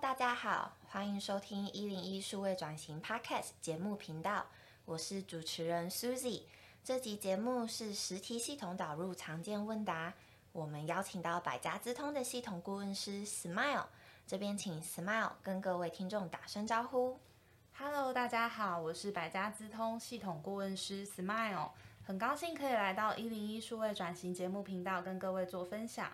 大家好，欢迎收听一零一数位转型 Podcast 节目频道，我是主持人 Susie。这集节目是实体系统导入常见问答，我们邀请到百家资通的系统顾问师 Smile，这边请 Smile 跟各位听众打声招呼。Hello，大家好，我是百家资通系统顾问师 Smile，很高兴可以来到一零一数位转型节目频道跟各位做分享。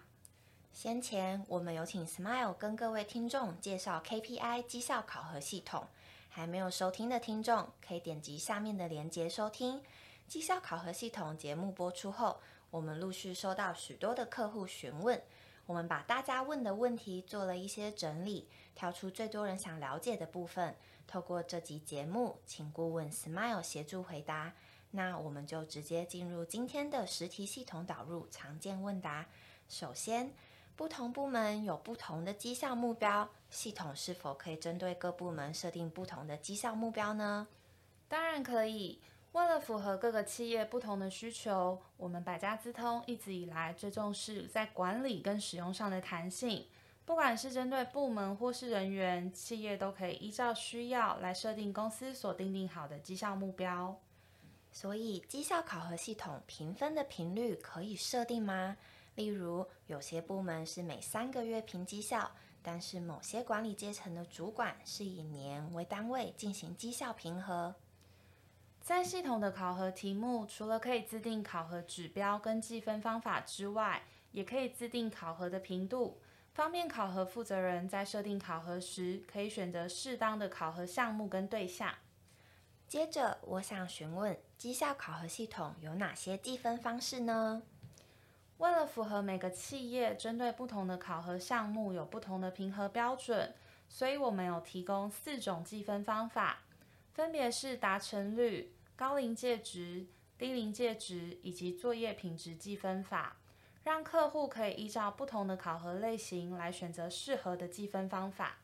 先前我们有请 Smile 跟各位听众介绍 KPI 绩效考核系统，还没有收听的听众可以点击下面的链接收听。绩效考核系统节目播出后，我们陆续收到许多的客户询问，我们把大家问的问题做了一些整理，挑出最多人想了解的部分，透过这集节目，请顾问 Smile 协助回答。那我们就直接进入今天的实体系统导入常见问答。首先，不同部门有不同的绩效目标，系统是否可以针对各部门设定不同的绩效目标呢？当然可以。为了符合各个企业不同的需求，我们百家资通一直以来最重视在管理跟使用上的弹性。不管是针对部门或是人员，企业都可以依照需要来设定公司所定定好的绩效目标。所以，绩效考核系统评分的频率可以设定吗？例如，有些部门是每三个月评绩效，但是某些管理阶层的主管是以年为单位进行绩效评核。在系统的考核题目，除了可以自定考核指标跟计分方法之外，也可以自定考核的频度，方便考核负责人在设定考核时，可以选择适当的考核项目跟对象。接着，我想询问，绩效考核系统有哪些计分方式呢？为了符合每个企业针对不同的考核项目有不同的评核标准，所以我们有提供四种计分方法。分别是达成率、高临界值、低临界值以及作业品质计分法，让客户可以依照不同的考核类型来选择适合的计分方法。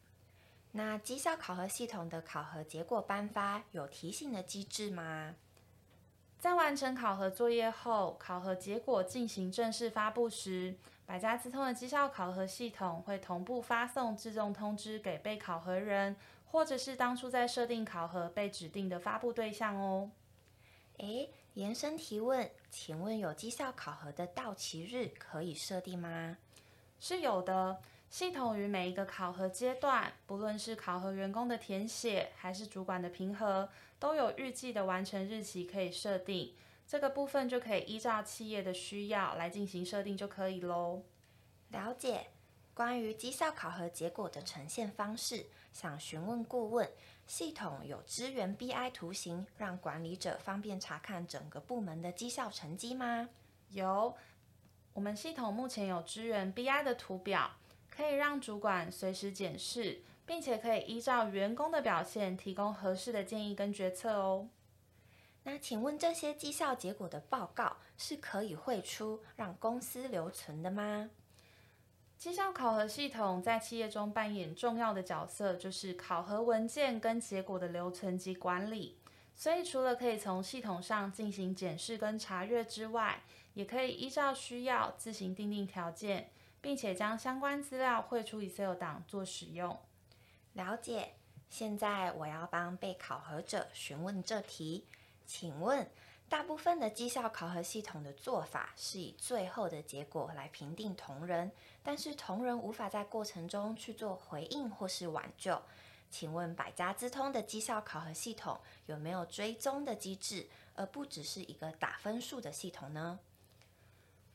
那绩效考核系统的考核结果颁发有提醒的机制吗？在完成考核作业后，考核结果进行正式发布时，百家资通的绩效考核系统会同步发送自动通知给被考核人。或者是当初在设定考核被指定的发布对象哦。诶，延伸提问，请问有绩效考核的到期日可以设定吗？是有的。系统于每一个考核阶段，不论是考核员工的填写，还是主管的评核，都有预计的完成日期可以设定。这个部分就可以依照企业的需要来进行设定就可以喽。了解。关于绩效考核结果的呈现方式，想询问顾问，系统有支援 BI 图形，让管理者方便查看整个部门的绩效成绩吗？有，我们系统目前有支援 BI 的图表，可以让主管随时检视，并且可以依照员工的表现提供合适的建议跟决策哦。那请问这些绩效结果的报告是可以汇出让公司留存的吗？绩效考核系统在企业中扮演重要的角色，就是考核文件跟结果的留存及管理。所以，除了可以从系统上进行检视跟查阅之外，也可以依照需要自行订定条件，并且将相关资料汇出 Excel 档做使用。了解。现在我要帮被考核者询问这题，请问。大部分的绩效考核系统的做法是以最后的结果来评定同仁，但是同仁无法在过程中去做回应或是挽救。请问百家资通的绩效考核系统有没有追踪的机制，而不只是一个打分数的系统呢？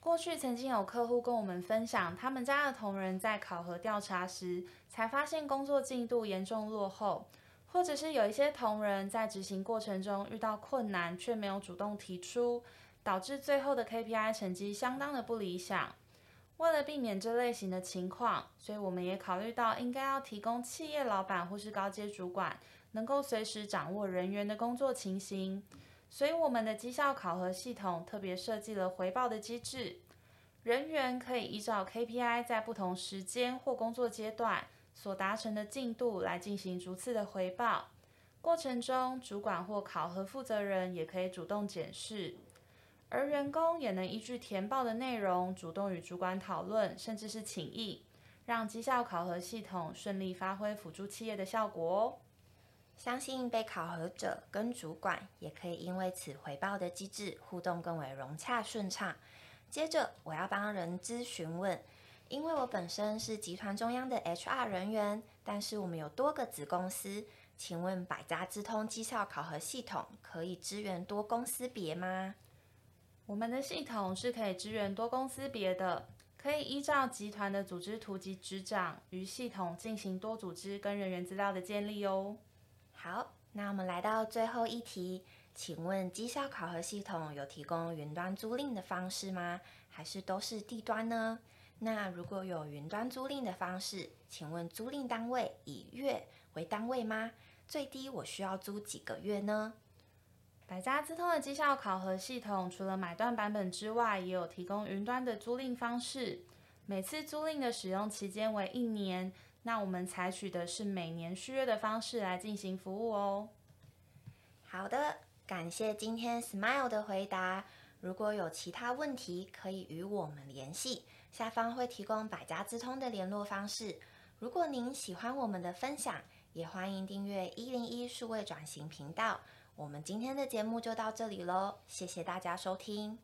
过去曾经有客户跟我们分享，他们家的同仁在考核调查时，才发现工作进度严重落后。或者是有一些同仁在执行过程中遇到困难，却没有主动提出，导致最后的 KPI 成绩相当的不理想。为了避免这类型的情况，所以我们也考虑到应该要提供企业老板或是高阶主管能够随时掌握人员的工作情形。所以我们的绩效考核系统特别设计了回报的机制，人员可以依照 KPI 在不同时间或工作阶段。所达成的进度来进行逐次的回报，过程中主管或考核负责人也可以主动检视，而员工也能依据填报的内容主动与主管讨论，甚至是请意，让绩效考核系统顺利发挥辅助企业的效果哦。相信被考核者跟主管也可以因为此回报的机制互动更为融洽顺畅。接着，我要帮人资询问，因为我本身是集团中央的 HR 人员，但是我们有多个子公司，请问百家之通绩效考核系统可以支援多公司别吗？我们的系统是可以支援多公司别的，可以依照集团的组织图及执掌，与系统进行多组织跟人员资料的建立哦。好，那我们来到最后一题，请问绩效考核系统有提供云端租赁的方式吗？还是都是地端呢？那如果有云端租赁的方式，请问租赁单位以月为单位吗？最低我需要租几个月呢？百家资通的绩效考核系统，除了买断版本之外，也有提供云端的租赁方式。每次租赁的使用期间为一年，那我们采取的是每年续约的方式来进行服务哦。好的，感谢今天 Smile 的回答。如果有其他问题，可以与我们联系，下方会提供百家之通的联络方式。如果您喜欢我们的分享，也欢迎订阅一零一数位转型频道。我们今天的节目就到这里喽，谢谢大家收听。